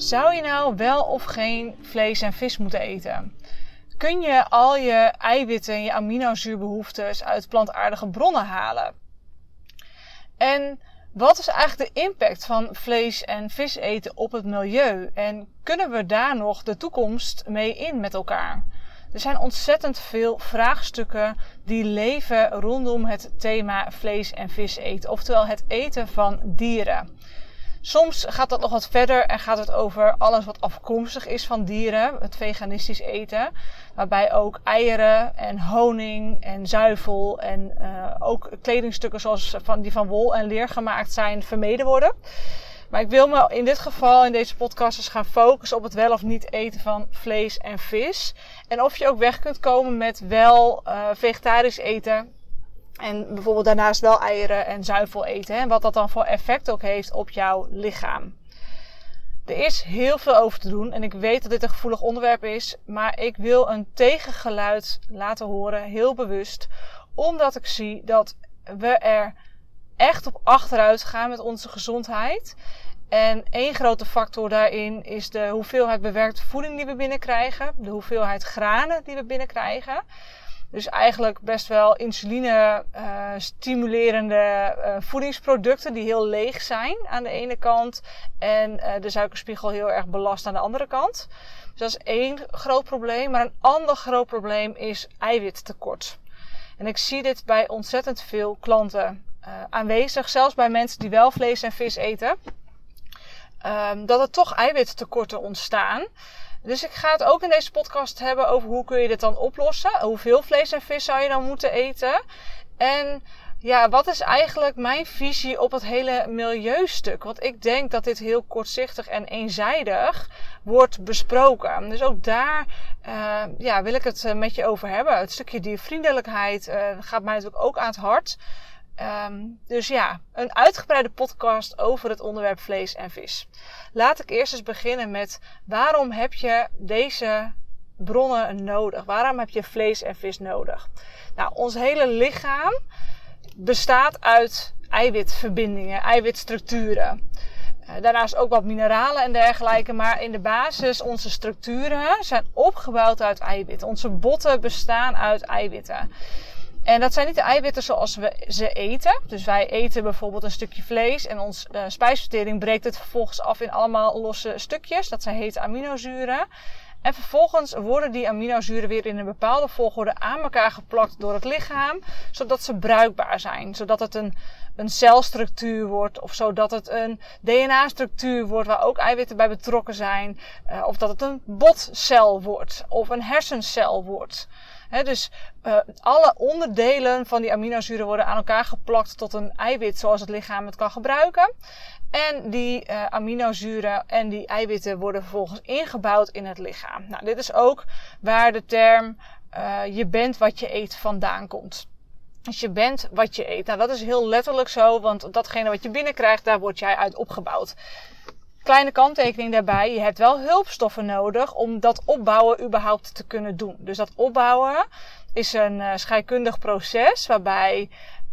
Zou je nou wel of geen vlees en vis moeten eten? Kun je al je eiwitten en je aminozuurbehoeftes uit plantaardige bronnen halen? En wat is eigenlijk de impact van vlees en vis eten op het milieu? En kunnen we daar nog de toekomst mee in met elkaar? Er zijn ontzettend veel vraagstukken die leven rondom het thema vlees en vis eten, oftewel het eten van dieren. Soms gaat dat nog wat verder en gaat het over alles wat afkomstig is van dieren, het veganistisch eten. Waarbij ook eieren en honing en zuivel en uh, ook kledingstukken zoals van, die van wol en leer gemaakt zijn vermeden worden. Maar ik wil me in dit geval in deze podcast eens gaan focussen op het wel of niet eten van vlees en vis. En of je ook weg kunt komen met wel uh, vegetarisch eten en bijvoorbeeld daarnaast wel eieren en zuivel eten. En wat dat dan voor effect ook heeft op jouw lichaam. Er is heel veel over te doen en ik weet dat dit een gevoelig onderwerp is. Maar ik wil een tegengeluid laten horen, heel bewust. Omdat ik zie dat we er echt op achteruit gaan met onze gezondheid. En één grote factor daarin is de hoeveelheid bewerkte voeding die we binnenkrijgen. De hoeveelheid granen die we binnenkrijgen. Dus eigenlijk best wel insuline uh, stimulerende uh, voedingsproducten die heel leeg zijn aan de ene kant. En uh, de suikerspiegel heel erg belast aan de andere kant. Dus dat is één groot probleem. Maar een ander groot probleem is eiwittekort. En ik zie dit bij ontzettend veel klanten aanwezig. Zelfs bij mensen die wel vlees en vis eten. Um, dat er toch eiwittekorten ontstaan. Dus ik ga het ook in deze podcast hebben over hoe kun je dit dan oplossen. Hoeveel vlees en vis zou je dan moeten eten? En ja, wat is eigenlijk mijn visie op het hele milieustuk? Want ik denk dat dit heel kortzichtig en eenzijdig wordt besproken. Dus ook daar uh, ja, wil ik het eh, met je over hebben. Het stukje diervriendelijkheid uh, gaat mij natuurlijk ook aan het hart. Um, dus ja, een uitgebreide podcast over het onderwerp vlees en vis. Laat ik eerst eens beginnen met waarom heb je deze bronnen nodig? Waarom heb je vlees en vis nodig? Nou, ons hele lichaam bestaat uit eiwitverbindingen, eiwitstructuren. Uh, daarnaast ook wat mineralen en dergelijke, maar in de basis onze structuren zijn opgebouwd uit eiwitten. Onze botten bestaan uit eiwitten. En dat zijn niet de eiwitten zoals we ze eten. Dus wij eten bijvoorbeeld een stukje vlees en onze uh, spijsvertering breekt het vervolgens af in allemaal losse stukjes. Dat zijn hete aminozuren. En vervolgens worden die aminozuren weer in een bepaalde volgorde aan elkaar geplakt door het lichaam, zodat ze bruikbaar zijn. Zodat het een, een celstructuur wordt, of zodat het een DNA-structuur wordt waar ook eiwitten bij betrokken zijn. Uh, of dat het een botcel wordt, of een hersencel wordt. Dus uh, alle onderdelen van die aminozuren worden aan elkaar geplakt tot een eiwit zoals het lichaam het kan gebruiken. En die uh, aminozuren en die eiwitten worden vervolgens ingebouwd in het lichaam. Nou, dit is ook waar de term uh, je bent wat je eet vandaan komt. Dus je bent wat je eet. Nou, dat is heel letterlijk zo, want datgene wat je binnenkrijgt, daar word jij uit opgebouwd. Kleine kanttekening daarbij, je hebt wel hulpstoffen nodig om dat opbouwen überhaupt te kunnen doen. Dus dat opbouwen is een uh, scheikundig proces waarbij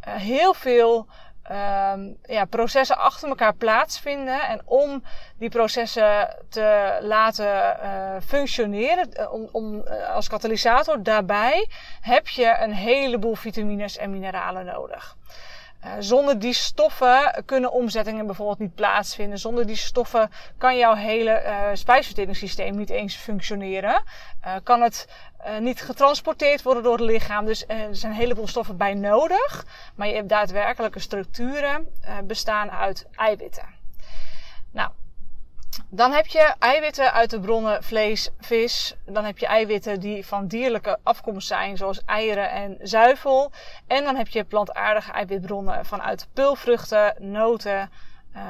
uh, heel veel um, ja, processen achter elkaar plaatsvinden. En om die processen te laten uh, functioneren, om, als katalysator daarbij, heb je een heleboel vitamines en mineralen nodig. Uh, zonder die stoffen kunnen omzettingen bijvoorbeeld niet plaatsvinden. Zonder die stoffen kan jouw hele uh, spijsverteringssysteem niet eens functioneren. Uh, kan het niet getransporteerd worden door het lichaam. Dus er zijn een heleboel stoffen bij nodig. Maar je hebt daadwerkelijke structuren bestaan uit eiwitten. Dan heb je eiwitten uit de bronnen vlees, vis. Dan heb je eiwitten die van dierlijke afkomst zijn, zoals eieren en zuivel. En dan heb je plantaardige eiwitbronnen vanuit pulvruchten, noten,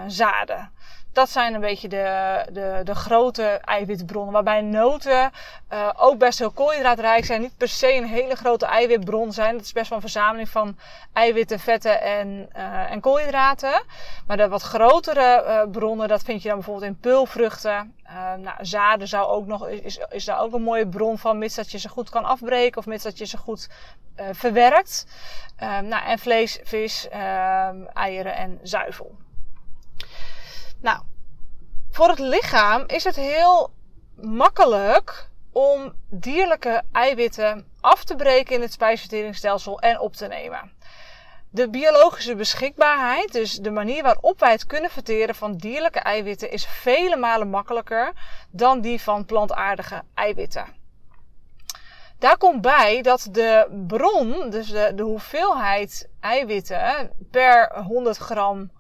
zaden dat zijn een beetje de, de, de grote eiwitbronnen. Waarbij noten uh, ook best heel koolhydraatrijk zijn. Niet per se een hele grote eiwitbron zijn. Dat is best wel een verzameling van eiwitten, vetten en, uh, en koolhydraten. Maar de wat grotere bronnen, dat vind je dan bijvoorbeeld in peulvruchten. nou, zaden zou ook nog, is, is daar ook een mooie bron van, mits dat je ze goed kan afbreken of mits dat je ze goed verwerkt. nou, en vlees, vis, eieren en zuivel. Nou, Voor het lichaam is het heel makkelijk om dierlijke eiwitten af te breken in het spijsverteringsstelsel en op te nemen. De biologische beschikbaarheid, dus de manier waarop wij het kunnen verteren van dierlijke eiwitten, is vele malen makkelijker dan die van plantaardige eiwitten. Daar komt bij dat de bron, dus de, de hoeveelheid eiwitten per 100 gram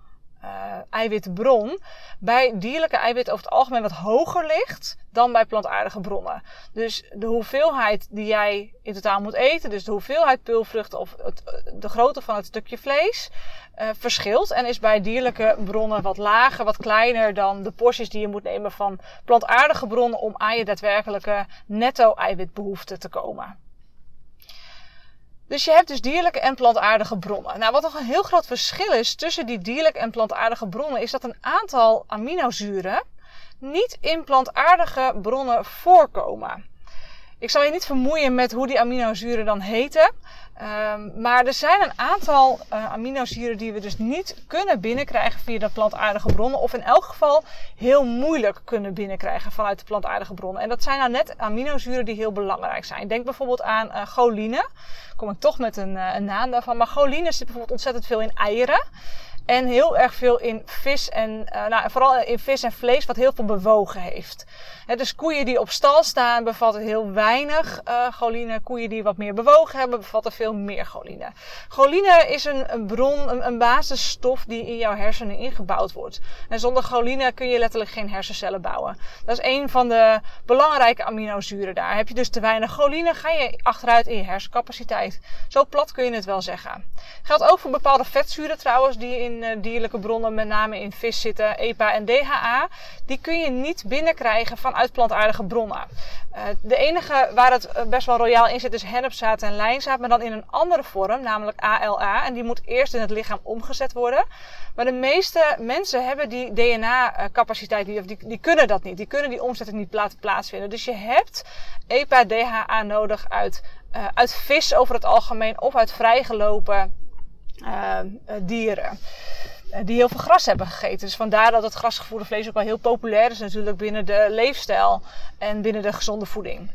uh, eiwitbron bij dierlijke eiwitten over het algemeen wat hoger ligt dan bij plantaardige bronnen. Dus de hoeveelheid die jij in totaal moet eten, dus de hoeveelheid pulvruchten of het, de grootte van het stukje vlees, uh, verschilt en is bij dierlijke bronnen wat lager, wat kleiner dan de porties die je moet nemen van plantaardige bronnen om aan je daadwerkelijke netto eiwitbehoefte te komen. Dus je hebt dus dierlijke en plantaardige bronnen. Nou, wat nog een heel groot verschil is tussen die dierlijke en plantaardige bronnen, is dat een aantal aminozuren niet in plantaardige bronnen voorkomen. Ik zal je niet vermoeien met hoe die aminozuren dan heten. Um, maar er zijn een aantal uh, aminozuren die we dus niet kunnen binnenkrijgen via de plantaardige bronnen. Of in elk geval heel moeilijk kunnen binnenkrijgen vanuit de plantaardige bronnen. En dat zijn nou net aminozuren die heel belangrijk zijn. Denk bijvoorbeeld aan uh, choline. Kom ik toch met een, uh, een naam daarvan. Maar choline zit bijvoorbeeld ontzettend veel in eieren. En heel erg veel in vis en, uh, nou, vooral in vis en vlees, wat heel veel bewogen heeft. He, dus koeien die op stal staan bevatten heel weinig uh, choline. Koeien die wat meer bewogen hebben bevatten veel meer choline. Choline is een, een bron, een, een, basisstof die in jouw hersenen ingebouwd wordt. En zonder choline kun je letterlijk geen hersencellen bouwen. Dat is een van de belangrijke aminozuren daar. Heb je dus te weinig choline, ga je achteruit in je hersencapaciteit. Zo plat kun je het wel zeggen. Geldt ook voor bepaalde vetzuren trouwens die in uh, dierlijke bronnen, met name in vis zitten, EPA en DHA. Die kun je niet binnenkrijgen vanuit plantaardige bronnen. Uh, de enige waar het eh, best wel royaal in zit is hennepzaad en lijnzaad, maar dan in een andere vorm, namelijk ALA. En die moet eerst in het lichaam omgezet worden. Maar de meeste mensen hebben die DNA-capaciteit niet, of die, die kunnen dat niet. Die kunnen die omzetting niet laten plaatsvinden. Dus je hebt EPA, DHA nodig uit, uit vis over het algemeen of uit vrijgelopen uh, dieren. Die heel veel gras hebben gegeten. Dus vandaar dat het grasgevoerde vlees ook wel heel populair is natuurlijk binnen de leefstijl en binnen de gezonde voeding.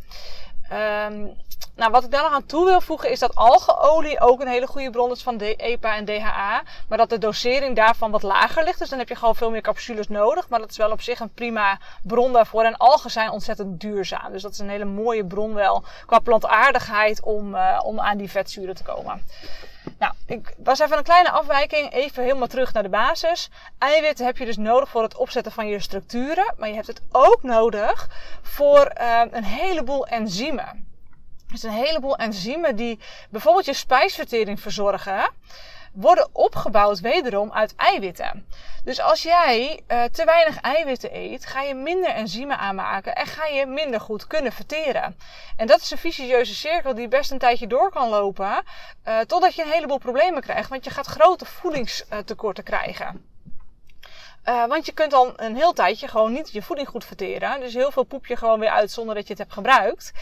Um, nou, wat ik daar nog aan toe wil voegen is dat algeolie ook een hele goede bron is van EPA en DHA. Maar dat de dosering daarvan wat lager ligt. Dus dan heb je gewoon veel meer capsules nodig. Maar dat is wel op zich een prima bron daarvoor. En algen zijn ontzettend duurzaam. Dus dat is een hele mooie bron wel qua plantaardigheid om, om aan die vetzuren te komen. Nou, ik was even een kleine afwijking. Even helemaal terug naar de basis. Eiwitten heb je dus nodig voor het opzetten van je structuren. Maar je hebt het ook nodig voor uh, een heleboel enzymen. Dus een heleboel enzymen die bijvoorbeeld je spijsvertering verzorgen, worden opgebouwd wederom uit eiwitten. Dus als jij uh, te weinig eiwitten eet, ga je minder enzymen aanmaken en ga je minder goed kunnen verteren. En dat is een vicieuze cirkel die best een tijdje door kan lopen, uh, totdat je een heleboel problemen krijgt, want je gaat grote voedingstekorten krijgen. Uh, want je kunt dan een heel tijdje gewoon niet je voeding goed verteren. Dus heel veel poep je gewoon weer uit zonder dat je het hebt gebruikt.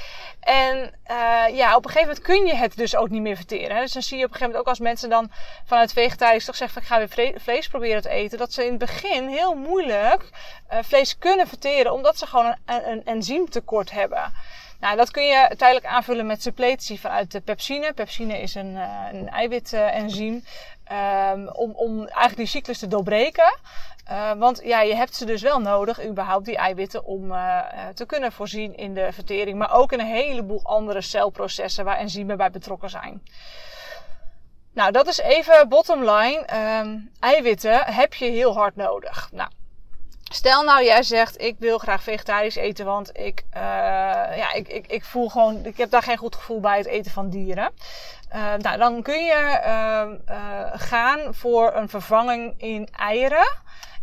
En uh, ja, op een gegeven moment kun je het dus ook niet meer verteren. Dus dan zie je op een gegeven moment ook als mensen dan vanuit vegetarisch toch zeggen van ik ga weer vlees proberen te eten. Dat ze in het begin heel moeilijk uh, vlees kunnen verteren. Omdat ze gewoon een enzymtekort hebben. Nou, dat kun je tijdelijk aanvullen met suppletie vanuit de pepsine. Pepsine is een, een eiwitenzym. Um, om, om eigenlijk die cyclus te doorbreken. Uh, want ja, je hebt ze dus wel nodig, überhaupt die eiwitten, om uh, te kunnen voorzien in de vertering. Maar ook in een heleboel andere celprocessen waar enzymen bij betrokken zijn. Nou, dat is even bottom line. Um, eiwitten heb je heel hard nodig. Nou, Stel nou, jij zegt, ik wil graag vegetarisch eten, want ik, uh, ja, ik, ik, ik voel gewoon, ik heb daar geen goed gevoel bij het eten van dieren. Uh, nou, dan kun je uh, gaan voor een vervanging in eieren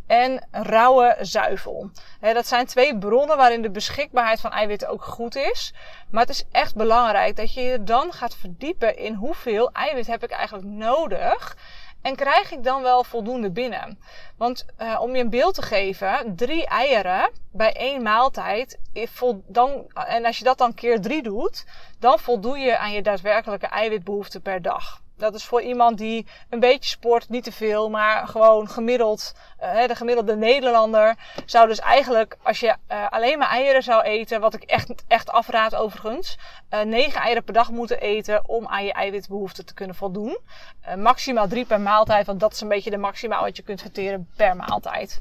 en rauwe zuivel. Dat zijn twee bronnen waarin de beschikbaarheid van eiwitten ook goed is. Maar het is echt belangrijk dat je je dan gaat verdiepen in hoeveel eiwit heb ik eigenlijk nodig. En krijg ik dan wel voldoende binnen? Want uh, om je een beeld te geven, drie eieren bij één maaltijd, dan, en als je dat dan keer drie doet, dan voldoe je aan je daadwerkelijke eiwitbehoefte per dag. Dat is voor iemand die een beetje sport, niet te veel, maar gewoon gemiddeld, uh, de gemiddelde Nederlander zou dus eigenlijk, als je uh, alleen maar eieren zou eten, wat ik echt, echt afraad overigens, uh, 9 eieren per dag moeten eten om aan je eiwitbehoeften te kunnen voldoen. maximaal 3 per maaltijd, want dat is een beetje de maximaal wat je kunt verteren per maaltijd.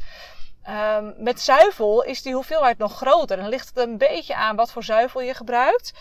Um, met zuivel is die hoeveelheid nog groter. Dan ligt het een beetje aan wat voor zuivel je gebruikt.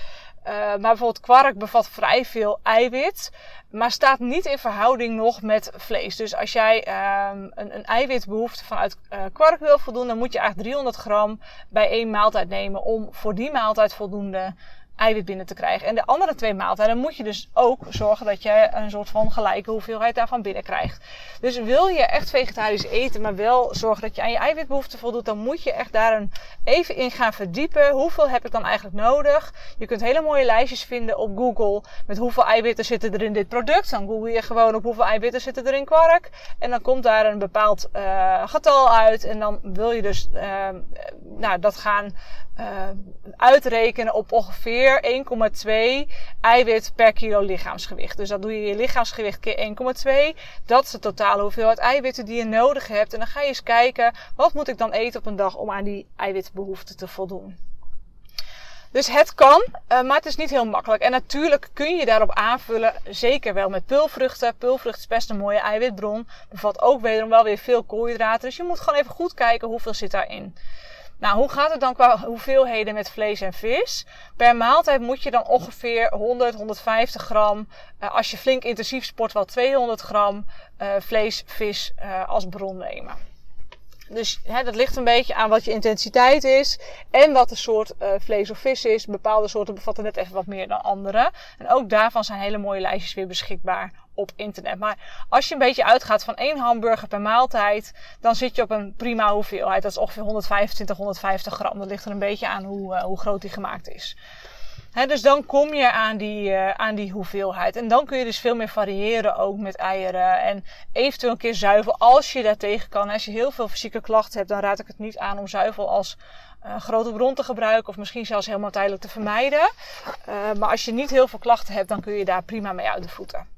Uh, maar bijvoorbeeld kwark bevat vrij veel eiwit, maar staat niet in verhouding nog met vlees. Dus als jij um, een, een, eiwitbehoefte vanuit uh, kwark wil voldoen, dan moet je eigenlijk 300 gram bij één maaltijd nemen om voor die maaltijd voldoende eiwit binnen te krijgen. En de andere twee maaltijden moet je dus ook zorgen dat je een soort van gelijke hoeveelheid daarvan binnenkrijgt. Dus wil je echt vegetarisch eten, maar wel zorgen dat je aan je eiwitbehoeften voldoet, dan moet je echt daar een even in gaan verdiepen. Hoeveel heb ik dan eigenlijk nodig? Je kunt hele mooie lijstjes vinden op Google met hoeveel eiwitten zitten er in dit product. Dan google je gewoon op hoeveel eiwitten zitten er in kwark. En dan komt daar een bepaald uh, getal uit. En dan wil je dus uh, nou, dat gaan uh, uitrekenen op ongeveer 1,2 eiwit per kilo lichaamsgewicht. Dus dat doe je je lichaamsgewicht keer 1,2. Dat is de totale hoeveelheid eiwitten die je nodig hebt. En dan ga je eens kijken, wat moet ik dan eten op een dag om aan die eiwitbehoeften te voldoen. Dus het kan, uh, maar het is niet heel makkelijk. En natuurlijk kun je daarop aanvullen, zeker wel met pulvruchten. Pulvrucht is best een mooie eiwitbron. Bevat ook wederom wel weer veel koolhydraten. Dus je moet gewoon even goed kijken hoeveel zit daarin. Nou, hoe gaat het dan qua hoeveelheden met vlees en vis? Per maaltijd moet je dan ongeveer 100, 150 gram. Uh, als je flink intensief sport, wel 200 gram uh, vlees, vis uh, als bron nemen. Dus hè, dat ligt een beetje aan wat je intensiteit is en wat de soort vlees of vis is. Bepaalde soorten bevatten net even wat meer dan andere. En ook daarvan zijn hele mooie lijstjes weer beschikbaar op internet. Maar als je een beetje uitgaat van één hamburger per maaltijd, dan zit je op een prima hoeveelheid. Dat is ongeveer 125, 150 gram. Dat ligt er een beetje aan hoe, uh, hoe groot die gemaakt is dus dan kom je aan die, uh, aan die hoeveelheid. En dan kun je dus veel meer variëren ook met eieren. En eventueel een keer zuivel als je daar tegen kan. Als je heel veel fysieke klachten hebt, dan raad ik het niet aan om zuivel als uh, grote bron te gebruiken. Of misschien zelfs helemaal tijdelijk te vermijden. Maar als je niet heel veel klachten hebt, dan kun je daar prima mee uit de voeten.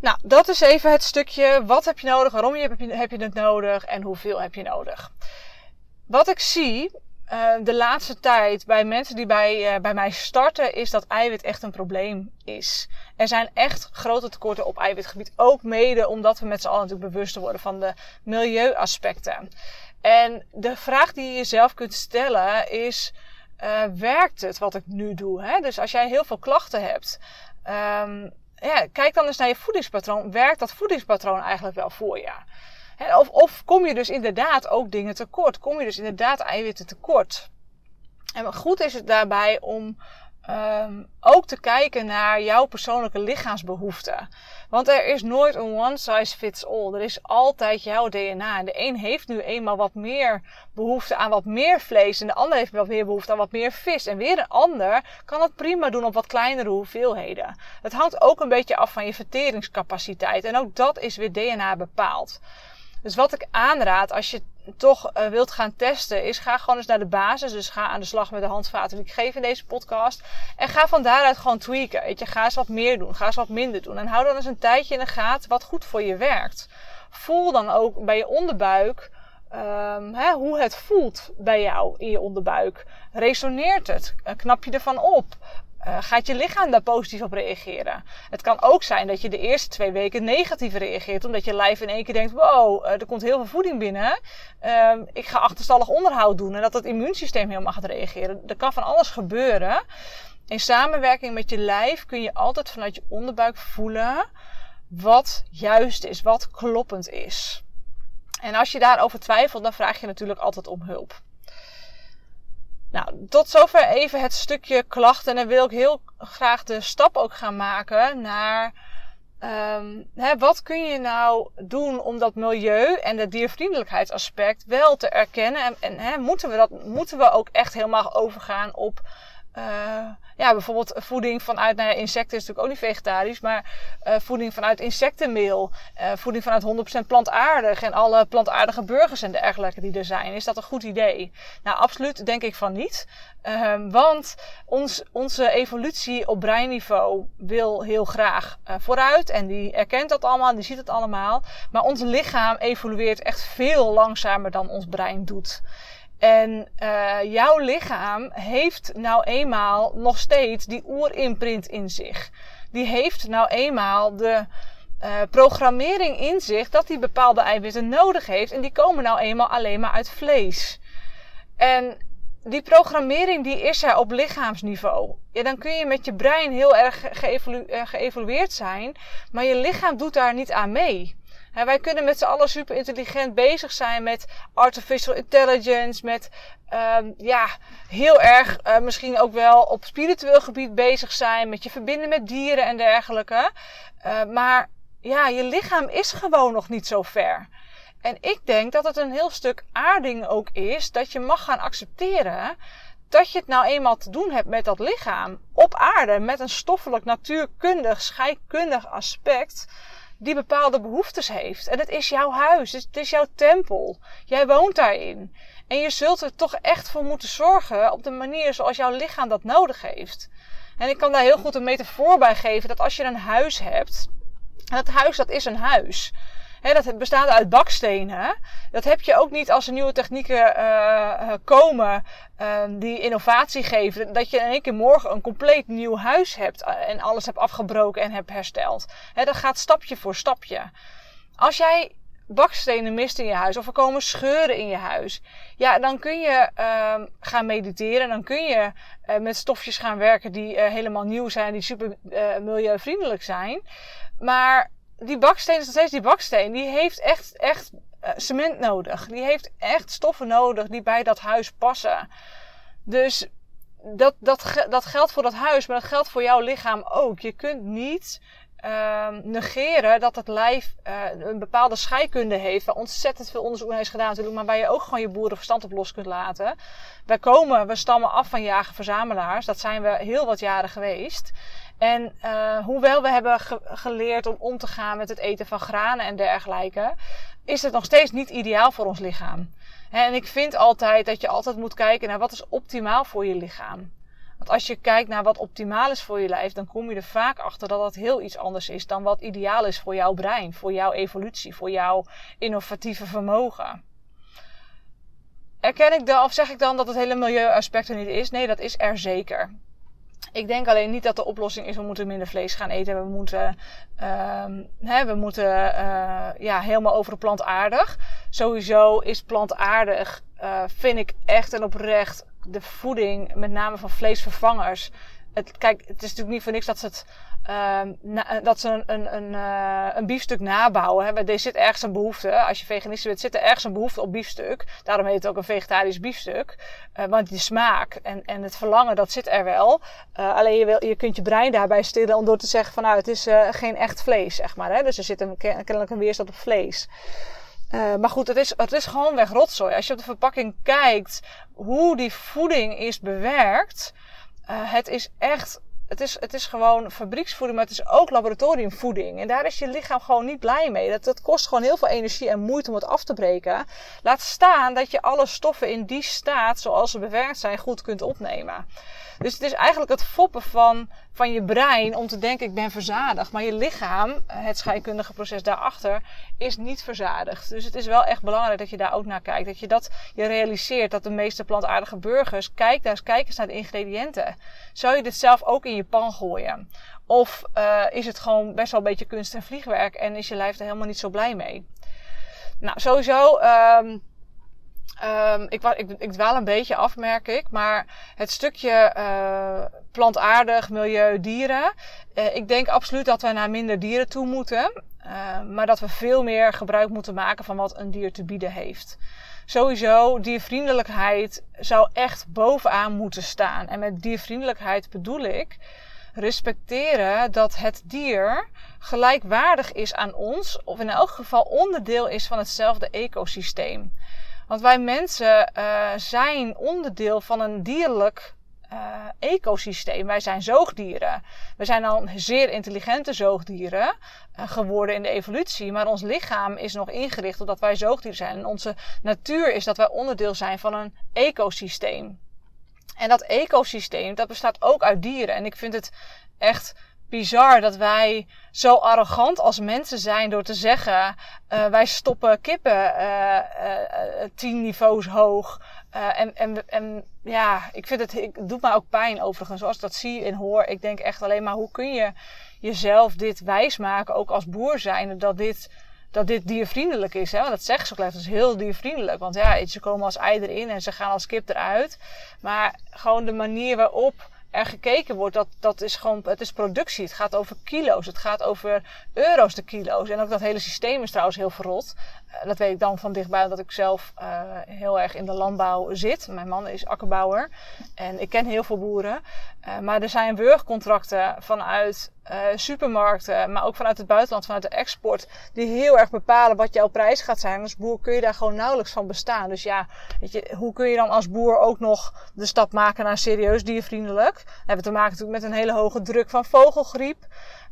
Nou, dat is even het stukje. Wat heb je nodig? Waarom heb je, heb je het nodig? En hoeveel heb je nodig? Wat ik zie uh, de laatste tijd bij mensen die bij, uh, bij mij starten, is dat eiwit echt een probleem is. Er zijn echt grote tekorten op eiwitgebied. Ook mede omdat we met z'n allen natuurlijk bewuster worden van de milieuaspecten. En de vraag die je jezelf kunt stellen is: uh, werkt het wat ik nu doe? Hè? Dus als jij heel veel klachten hebt. Um, kijk dan eens naar je voedingspatroon. Werkt dat voedingspatroon eigenlijk wel voor je? Of, of kom je dus inderdaad ook dingen tekort? Kom je dus inderdaad eiwitten tekort? En goed is het daarbij om um, ook te kijken naar jouw persoonlijke lichaamsbehoeften. Want er is nooit een one size fits all. Er is altijd jouw DNA. En de een heeft nu eenmaal wat meer behoefte aan wat meer vlees. En de ander heeft wat meer behoefte aan wat meer vis. En weer een ander kan het prima doen op wat kleinere hoeveelheden. Het hangt ook een beetje af van je verteringscapaciteit. En ook dat is weer DNA bepaald. Dus wat ik aanraad als je toch uh, wilt gaan testen, is ga gewoon eens naar de basis. Dus ga aan de slag met de handvaten die ik geef in deze podcast. En ga van daaruit gewoon tweaken. Weet je, ga eens wat meer doen, ga eens wat minder doen. En hou dan eens een tijdje in de gaten wat goed voor je werkt. Voel dan ook bij je onderbuik um, hè, hoe het voelt bij jou in je onderbuik. Resoneert het? Knap je ervan op? Uh, gaat je lichaam daar positief op reageren? Het kan ook zijn dat je de eerste twee weken negatief reageert, omdat je lijf in één keer denkt: wow, uh, er komt heel veel voeding binnen. Uh, ik ga achterstallig onderhoud doen en dat het immuunsysteem helemaal gaat reageren. Er kan van alles gebeuren. In samenwerking met je lijf kun je altijd vanuit je onderbuik voelen wat juist is, wat kloppend is. En als je daarover twijfelt, dan vraag je natuurlijk altijd om hulp. Nou, tot zover even het stukje klachten. En dan wil ik heel graag de stap ook gaan maken naar um, hè, wat kun je nou doen om dat milieu en dat diervriendelijkheidsaspect wel te erkennen. En, en hè, moeten, we dat, moeten we ook echt helemaal overgaan op ja, bijvoorbeeld voeding vanuit, nou insecten is natuurlijk ook niet vegetarisch, maar uh, voeding vanuit insectenmeel, uh, voeding vanuit 100% plantaardig en alle plantaardige burgers en dergelijke die er zijn. Is dat een goed idee? Nou, absoluut denk ik van niet. Uh, want ons, onze evolutie op breinniveau wil heel graag vooruit en die erkent dat allemaal, die ziet het allemaal. Maar ons lichaam evolueert echt veel langzamer dan ons brein doet. En uh, jouw lichaam heeft nou eenmaal nog steeds die oerimprint in zich. Die heeft nou eenmaal de uh, programmering in zich dat die bepaalde eiwitten nodig heeft. En die komen nou eenmaal alleen maar uit vlees. En die programmering die is er op lichaamsniveau. Ja, dan kun je met je brein heel erg uh, geëvolueerd zijn, maar je lichaam doet daar niet aan mee. En wij kunnen met z'n allen super intelligent bezig zijn met artificial intelligence, met um, ja, heel erg uh, misschien ook wel op spiritueel gebied bezig zijn, met je verbinden met dieren en dergelijke. Uh, maar ja, je lichaam is gewoon nog niet zo ver. En ik denk dat het een heel stuk aarding ook is dat je mag gaan accepteren dat je het nou eenmaal te doen hebt met dat lichaam op aarde, met een stoffelijk, natuurkundig, scheikundig aspect die bepaalde behoeftes heeft. En het is jouw huis, het is jouw tempel. Jij woont daarin. En je zult er toch echt voor moeten zorgen op de manier zoals jouw lichaam dat nodig heeft. En ik kan daar heel goed een metafoor bij geven dat als je een huis hebt, en dat huis dat is een huis. Dat bestaat uit bakstenen. Dat heb je ook niet als er nieuwe technieken uh, komen uh, die innovatie geven. Dat je in één keer morgen een compleet nieuw huis hebt eh, en alles hebt afgebroken en hebt hersteld. He, dat gaat stapje voor stapje. Als jij bakstenen mist in je huis of er komen scheuren in je huis. Ja, dan kun je uh, gaan mediteren. Dan kun je met stofjes gaan werken die helemaal nieuw zijn, die super milieuvriendelijk zijn. Maar die baksteen is nog steeds die baksteen. Die heeft echt, echt uh, cement nodig. Die heeft echt stoffen nodig die bij dat huis passen. Dus dat, dat, dat geldt voor dat huis, maar dat geldt voor jouw lichaam ook. Je kunt niet uh, negeren dat het lijf uh, een bepaalde scheikunde heeft, waar ontzettend veel onderzoek naar is gedaan natuurlijk, maar waar je ook gewoon je boerenverstand op los kunt laten. Wij komen, we stammen af van jager-verzamelaars. Dat zijn we heel wat jaren geweest. En uh, hoewel we hebben ge geleerd om om te gaan met het eten van granen en dergelijke, is het nog steeds niet ideaal voor ons lichaam. En ik vind altijd dat je altijd moet kijken naar wat is optimaal voor je lichaam. Want als je kijkt naar wat optimaal is voor je lijf, dan kom je er vaak achter dat dat heel iets anders is dan wat ideaal is voor jouw brein, voor jouw evolutie, voor jouw innovatieve vermogen. Erken ik dan, of zeg ik dan dat het hele milieuaspect er niet is? Nee, dat is er zeker. Ik denk alleen niet dat de oplossing is: we moeten minder vlees gaan eten. We moeten, uh, hè, we moeten uh, ja, helemaal over plantaardig. Sowieso is plantaardig, uh, vind ik echt en oprecht de voeding, met name van vleesvervangers. Het, kijk, het is natuurlijk niet voor niks dat ze het Ehm, dat ze een, een, een, uh, een biefstuk nabouwen. Hè. Er zit ergens een behoefte. Als je veganist bent, zit er ergens een behoefte op biefstuk. Daarom heet het ook een vegetarisch biefstuk. Uh, want die smaak en, en het verlangen, dat zit er wel. Alleen je, wil, je kunt je brein daarbij stillen om door te zeggen van nou, het is geen echt vlees, zeg maar. Hè. Dus er zit een, kennelijk een weerstand op vlees. Maar goed, het is, het is gewoon weg rotzooi. Als je op de verpakking kijkt hoe die voeding is bewerkt, het is echt het is, het is gewoon fabrieksvoeding, maar het is ook laboratoriumvoeding. En daar is je lichaam gewoon niet blij mee. Dat, dat kost gewoon heel veel energie en moeite om het af te breken. Laat staan dat je alle stoffen in die staat, zoals ze bewerkt zijn, goed kunt opnemen. Dus het is eigenlijk het foppen van, van je brein om te denken ik ben verzadigd. Maar je lichaam, het scheikundige proces daarachter, is niet verzadigd. Dus het is wel echt belangrijk dat je daar ook naar kijkt. Dat je dat je realiseert dat de meeste plantaardige burgers, kijk daar eens, naar de ingrediënten. Zou je dit zelf ook in je pan gooien? Of uh, is het gewoon best wel een beetje kunst en vliegwerk en is je lijf er helemaal niet zo blij mee? Nou, sowieso. Um, Um, ik, ik, ik dwaal een beetje af, merk ik. Maar het stukje uh, plantaardig, milieu, dieren. Uh, ik denk absoluut dat we naar minder dieren toe moeten. Uh, maar dat we veel meer gebruik moeten maken van wat een dier te bieden heeft. Sowieso, diervriendelijkheid zou echt bovenaan moeten staan. En met diervriendelijkheid bedoel ik respecteren dat het dier gelijkwaardig is aan ons. Of in elk geval onderdeel is van hetzelfde ecosysteem. Want wij mensen uh, zijn onderdeel van een dierlijk uh, ecosysteem. Wij zijn zoogdieren. We zijn al zeer intelligente zoogdieren uh, geworden in de evolutie. Maar ons lichaam is nog ingericht op dat wij zoogdieren zijn. En onze natuur is dat wij onderdeel zijn van een ecosysteem. En dat ecosysteem, dat bestaat ook uit dieren. En ik vind het echt bizar dat wij zo arrogant als mensen zijn door te zeggen: uh, wij stoppen kippen uh, uh, tien niveaus hoog. en, en, en ja, ik vind het, het doet me ook pijn overigens. Ik dat zie en hoor, ik denk echt alleen maar: hoe kun je jezelf dit wijsmaken, ook als boer zijn, dat dit. Dat dit diervriendelijk is. Hè? Want dat zeggen ze ook dat is heel diervriendelijk. Want ja, ze komen als ei erin en ze gaan als kip eruit. Maar gewoon de manier waarop er gekeken wordt, dat, dat is gewoon, het is productie. Het gaat over kilo's. Het gaat over euro's de kilo's. En ook dat hele systeem is trouwens heel verrot. Uh, dat weet ik dan van dichtbij, dat ik zelf uh, heel erg in de landbouw zit. Mijn man is akkerbouwer. En ik ken heel veel boeren. Uh, maar er zijn wurgcontracten vanuit supermarkten, maar ook vanuit het buitenland, vanuit de export, die heel erg bepalen wat jouw prijs gaat zijn. Als boer kun je daar gewoon nauwelijks van bestaan. Dus ja, weet je, hoe kun je dan als boer ook nog de stap maken naar serieus diervriendelijk? We hebben te maken natuurlijk met een hele hoge druk van vogelgriep.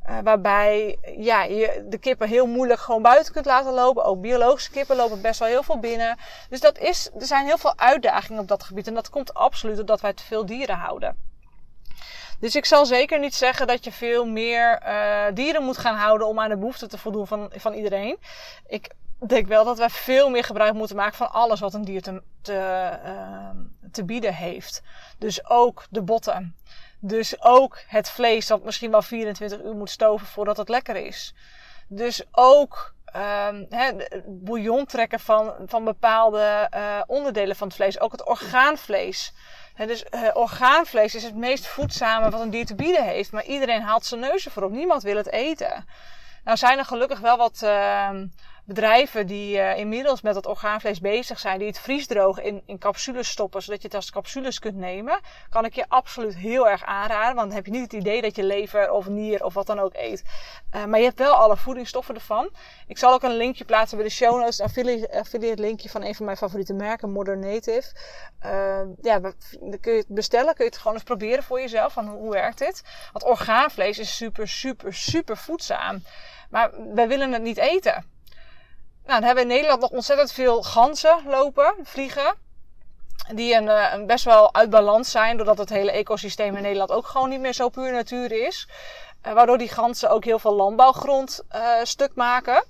Uh, waarbij ja, je de kippen heel moeilijk gewoon buiten kunt laten lopen. Ook biologische kippen lopen best wel heel veel binnen. Dus dat is, er zijn heel veel uitdagingen op dat gebied. En dat komt absoluut doordat wij te veel dieren houden. Dus ik zal zeker niet zeggen dat je veel meer uh, dieren moet gaan houden om aan de behoeften te voldoen van, van iedereen. Ik denk wel dat wij veel meer gebruik moeten maken van alles wat een dier te, te, uh, te bieden heeft. Dus ook de botten. Dus ook het vlees dat misschien wel 24 uur moet stoven voordat het lekker is. Dus ook um, bouillon trekken van, van bepaalde uh, onderdelen van het vlees. Ook het orgaanvlees. Dus uh, orgaanvlees is het meest voedzame wat een dier te bieden heeft. Maar iedereen haalt zijn neus ervoor. Niemand wil het eten. Nou zijn er gelukkig wel wat... Bedrijven die uh, inmiddels met dat orgaanvlees bezig zijn, die het vriesdroog in, in capsules stoppen, zodat je het als capsules kunt nemen, kan ik je absoluut heel erg aanraden. Want dan heb je niet het idee dat je lever of nier of wat dan ook eet. Uh, maar je hebt wel alle voedingsstoffen ervan. Ik zal ook een linkje plaatsen bij de show notes, een affiliate, linkje van een van mijn favoriete merken, Modern Native. Uh, ja, dan kun je het bestellen, kun je het gewoon eens proberen voor jezelf, van hoe, hoe werkt dit? Want orgaanvlees is super, super, super voedzaam. Maar wij willen het niet eten. Nou, dan hebben we in Nederland nog ontzettend veel ganzen lopen, vliegen. Die een, eh, een best wel uit balans zijn, doordat het hele ecosysteem in Nederland ook gewoon niet meer zo puur natuur is. Uh, waardoor die ganzen ook heel veel landbouwgrond uh, stuk maken.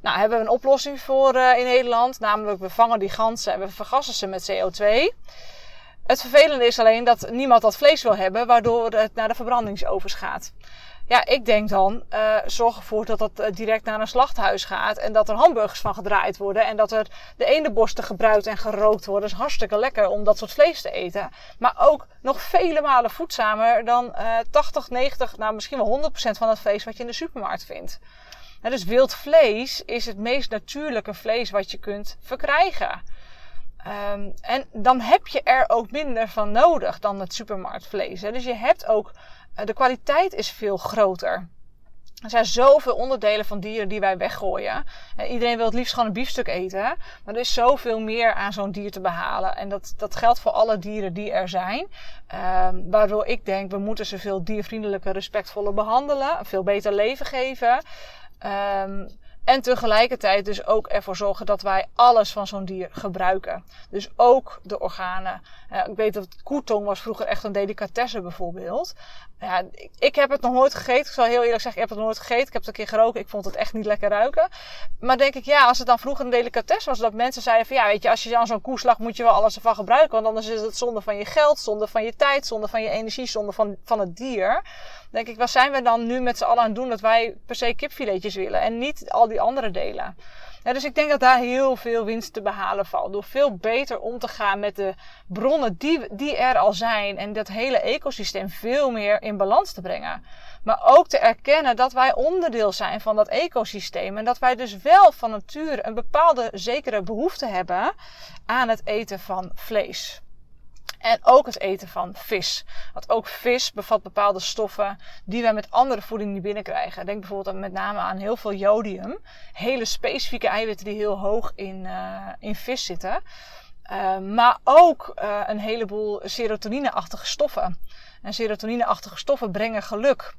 Nou, hebben we een oplossing voor in Nederland. Namelijk, we vangen die ganzen en we vergassen ze met CO2. Het vervelende is alleen dat niemand dat vlees wil hebben, waardoor het naar de verbrandingsovens gaat. Ja, ik denk dan, uh, zorg ervoor dat dat uh, direct naar een slachthuis gaat. En dat er hamburgers van gedraaid worden. En dat er de ene borsten gebruikt en gerookt worden. Dat is hartstikke lekker om dat soort vlees te eten. Maar ook nog vele malen voedzamer dan uh, 80, 90, nou misschien wel 100% van het vlees wat je in de supermarkt vindt. En dus wild vlees is het meest natuurlijke vlees wat je kunt verkrijgen. Um, en dan heb je er ook minder van nodig dan het supermarktvlees. Hè. Dus je hebt ook eh, de kwaliteit is veel groter. Er zijn zoveel onderdelen van dieren die wij weggooien. En iedereen wil het liefst gewoon een biefstuk eten. Maar er is zoveel meer aan zo'n dier te behalen. En dat, dat geldt voor alle dieren die er zijn. Um, waardoor ik denk, we moeten ze veel diervriendelijker, respectvoller behandelen. Een veel beter leven geven. Um, en tegelijkertijd dus ook ervoor zorgen dat wij alles van zo'n dier gebruiken. Dus ook de organen. Ik weet dat koetong was vroeger echt een delicatesse bijvoorbeeld. Ja, ik heb het nog nooit gegeten. Ik zal heel eerlijk zeggen, ik heb het nog nooit gegeten. Ik heb het een keer geroken. Ik vond het echt niet lekker ruiken. Maar denk ik, ja, als het dan vroeger een delicatesse was, dat mensen zeiden van ja, weet je, als je aan zo'n koe slag, moet je wel alles ervan gebruiken. Want anders is het zonde van je geld, zonde van je tijd, zonde van je energie, zonde van, van het dier. Denk ik, wat zijn we dan nu met z'n allen aan het doen dat wij per se kipfiletjes willen en niet al die andere delen? Dus ik denk dat daar heel veel winst te behalen valt. Door veel beter om te gaan met de bronnen die, die er al zijn. En dat hele ecosysteem veel meer in balans te brengen. Maar ook te erkennen dat wij onderdeel zijn van dat ecosysteem. En dat wij dus wel van nature een bepaalde zekere behoefte hebben aan het eten van vlees. En ook het eten van vis. Want ook vis bevat bepaalde stoffen die wij met andere voeding niet binnenkrijgen. Denk bijvoorbeeld met name aan heel veel jodium. Hele specifieke eiwitten die heel hoog in, uh, in vis zitten. maar ook een heleboel serotonine-achtige stoffen. En serotonine-achtige stoffen brengen geluk.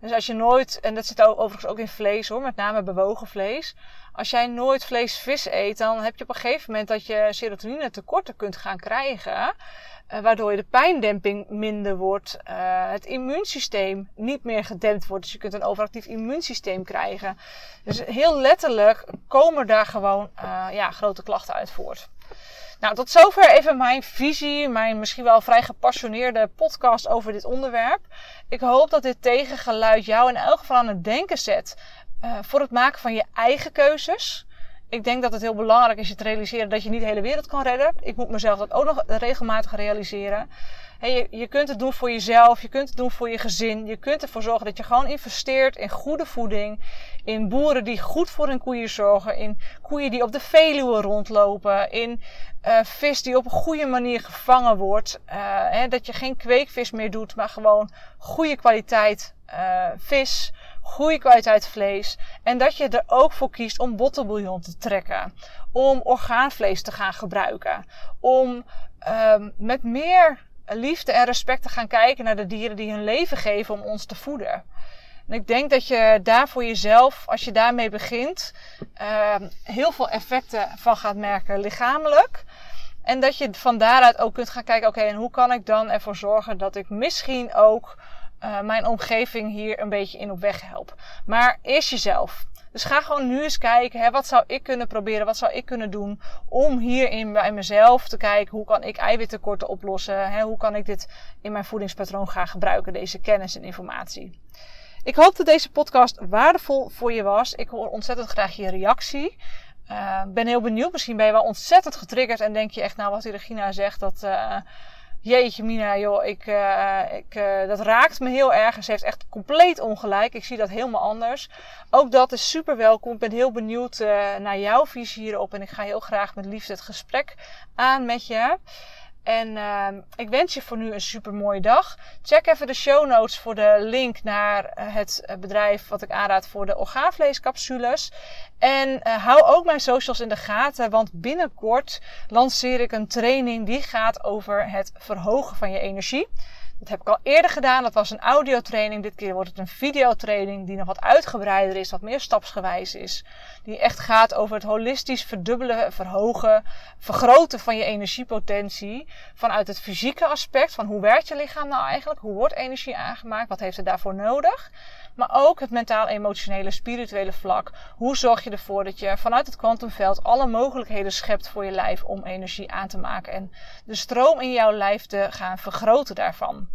Dus als je nooit, en dat zit overigens ook in vlees hoor, met name bewogen vlees. Als jij nooit vlees, vis eet, dan heb je op een gegeven moment dat je serotonine tekorten kunt gaan krijgen. Uh, waardoor je de pijndemping minder wordt, uh, het immuunsysteem niet meer gedempt wordt. Dus je kunt een overactief immuunsysteem krijgen. Dus heel letterlijk komen daar gewoon uh, ja, grote klachten uit voort. Nou, tot zover even mijn visie, mijn misschien wel vrij gepassioneerde podcast over dit onderwerp. Ik hoop dat dit tegengeluid jou in elk geval aan het denken zet voor het maken van je eigen keuzes. Ik denk dat het heel belangrijk is je te realiseren dat je niet de hele wereld kan redden. Ik moet mezelf dat ook nog regelmatig realiseren. Hey, je, je kunt het doen voor jezelf, je kunt het doen voor je gezin. Je kunt ervoor zorgen dat je gewoon investeert in goede voeding. In boeren die goed voor hun koeien zorgen. In koeien die op de Veluwe rondlopen. In uh, vis die op een goede manier gevangen wordt. Uh, hè, dat je geen kweekvis meer doet, maar gewoon goede kwaliteit uh, vis goede kwaliteit vlees. En dat je er ook voor kiest om bottenbouillon te trekken. Om orgaanvlees te gaan gebruiken. Om um, met meer liefde en respect te gaan kijken naar de dieren die hun leven geven om ons te voeden. En ik denk dat je daar voor jezelf, als je daarmee begint, uh, heel veel effecten van gaat merken lichamelijk. En dat je van daaruit ook kunt gaan kijken, oké, en hoe kan ik dan ervoor zorgen dat ik misschien ook uh, mijn omgeving hier een beetje in op weg help. Maar eerst jezelf. Dus ga gewoon nu eens kijken, hè, wat zou ik kunnen proberen, wat zou ik kunnen doen om hierin bij mezelf te kijken, hoe kan ik eiwittekorten oplossen, hè, hoe kan ik dit in mijn voedingspatroon gaan gebruiken, deze kennis en informatie. Ik hoop dat deze podcast waardevol voor je was. Ik hoor ontzettend graag je reactie. Uh, ben heel benieuwd. Misschien ben je wel ontzettend getriggerd en denk je echt, nou wat die Regina zegt, dat, uh, Jeetje, Mina, joh, ik, uh, ik, uh, dat raakt me heel erg. Ze heeft echt compleet ongelijk. Ik zie dat helemaal anders. Ook dat is super welkom. Ik ben heel benieuwd uh, naar jouw visie hierop. En ik ga heel graag met liefde het gesprek aan met je. En uh, ik wens je voor nu een super mooie dag. Check even de show notes voor de link naar het bedrijf wat ik aanraad voor de orgaanvleescapsules. En uh, hou ook mijn socials in de gaten, want binnenkort lanceer ik een training die gaat over het verhogen van je energie. Dat heb ik al eerder gedaan. Dat was een audiotraining. Dit keer wordt het een videotraining die nog wat uitgebreider is, wat meer stapsgewijs is. Die echt gaat over het holistisch verdubbelen, verhogen, vergroten van je energiepotentie. Vanuit het fysieke aspect van hoe werkt je lichaam nou eigenlijk? Hoe wordt energie aangemaakt? Wat heeft het daarvoor nodig? Maar ook het mentaal-emotionele, spirituele vlak. Hoe zorg je ervoor dat je vanuit het kwantumveld alle mogelijkheden schept voor je lijf om energie aan te maken en de stroom in jouw lijf te gaan vergroten daarvan.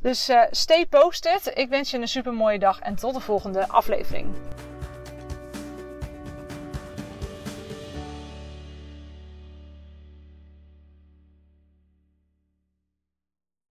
Dus uh, stay posted. Ik wens je een super mooie dag en tot de volgende aflevering.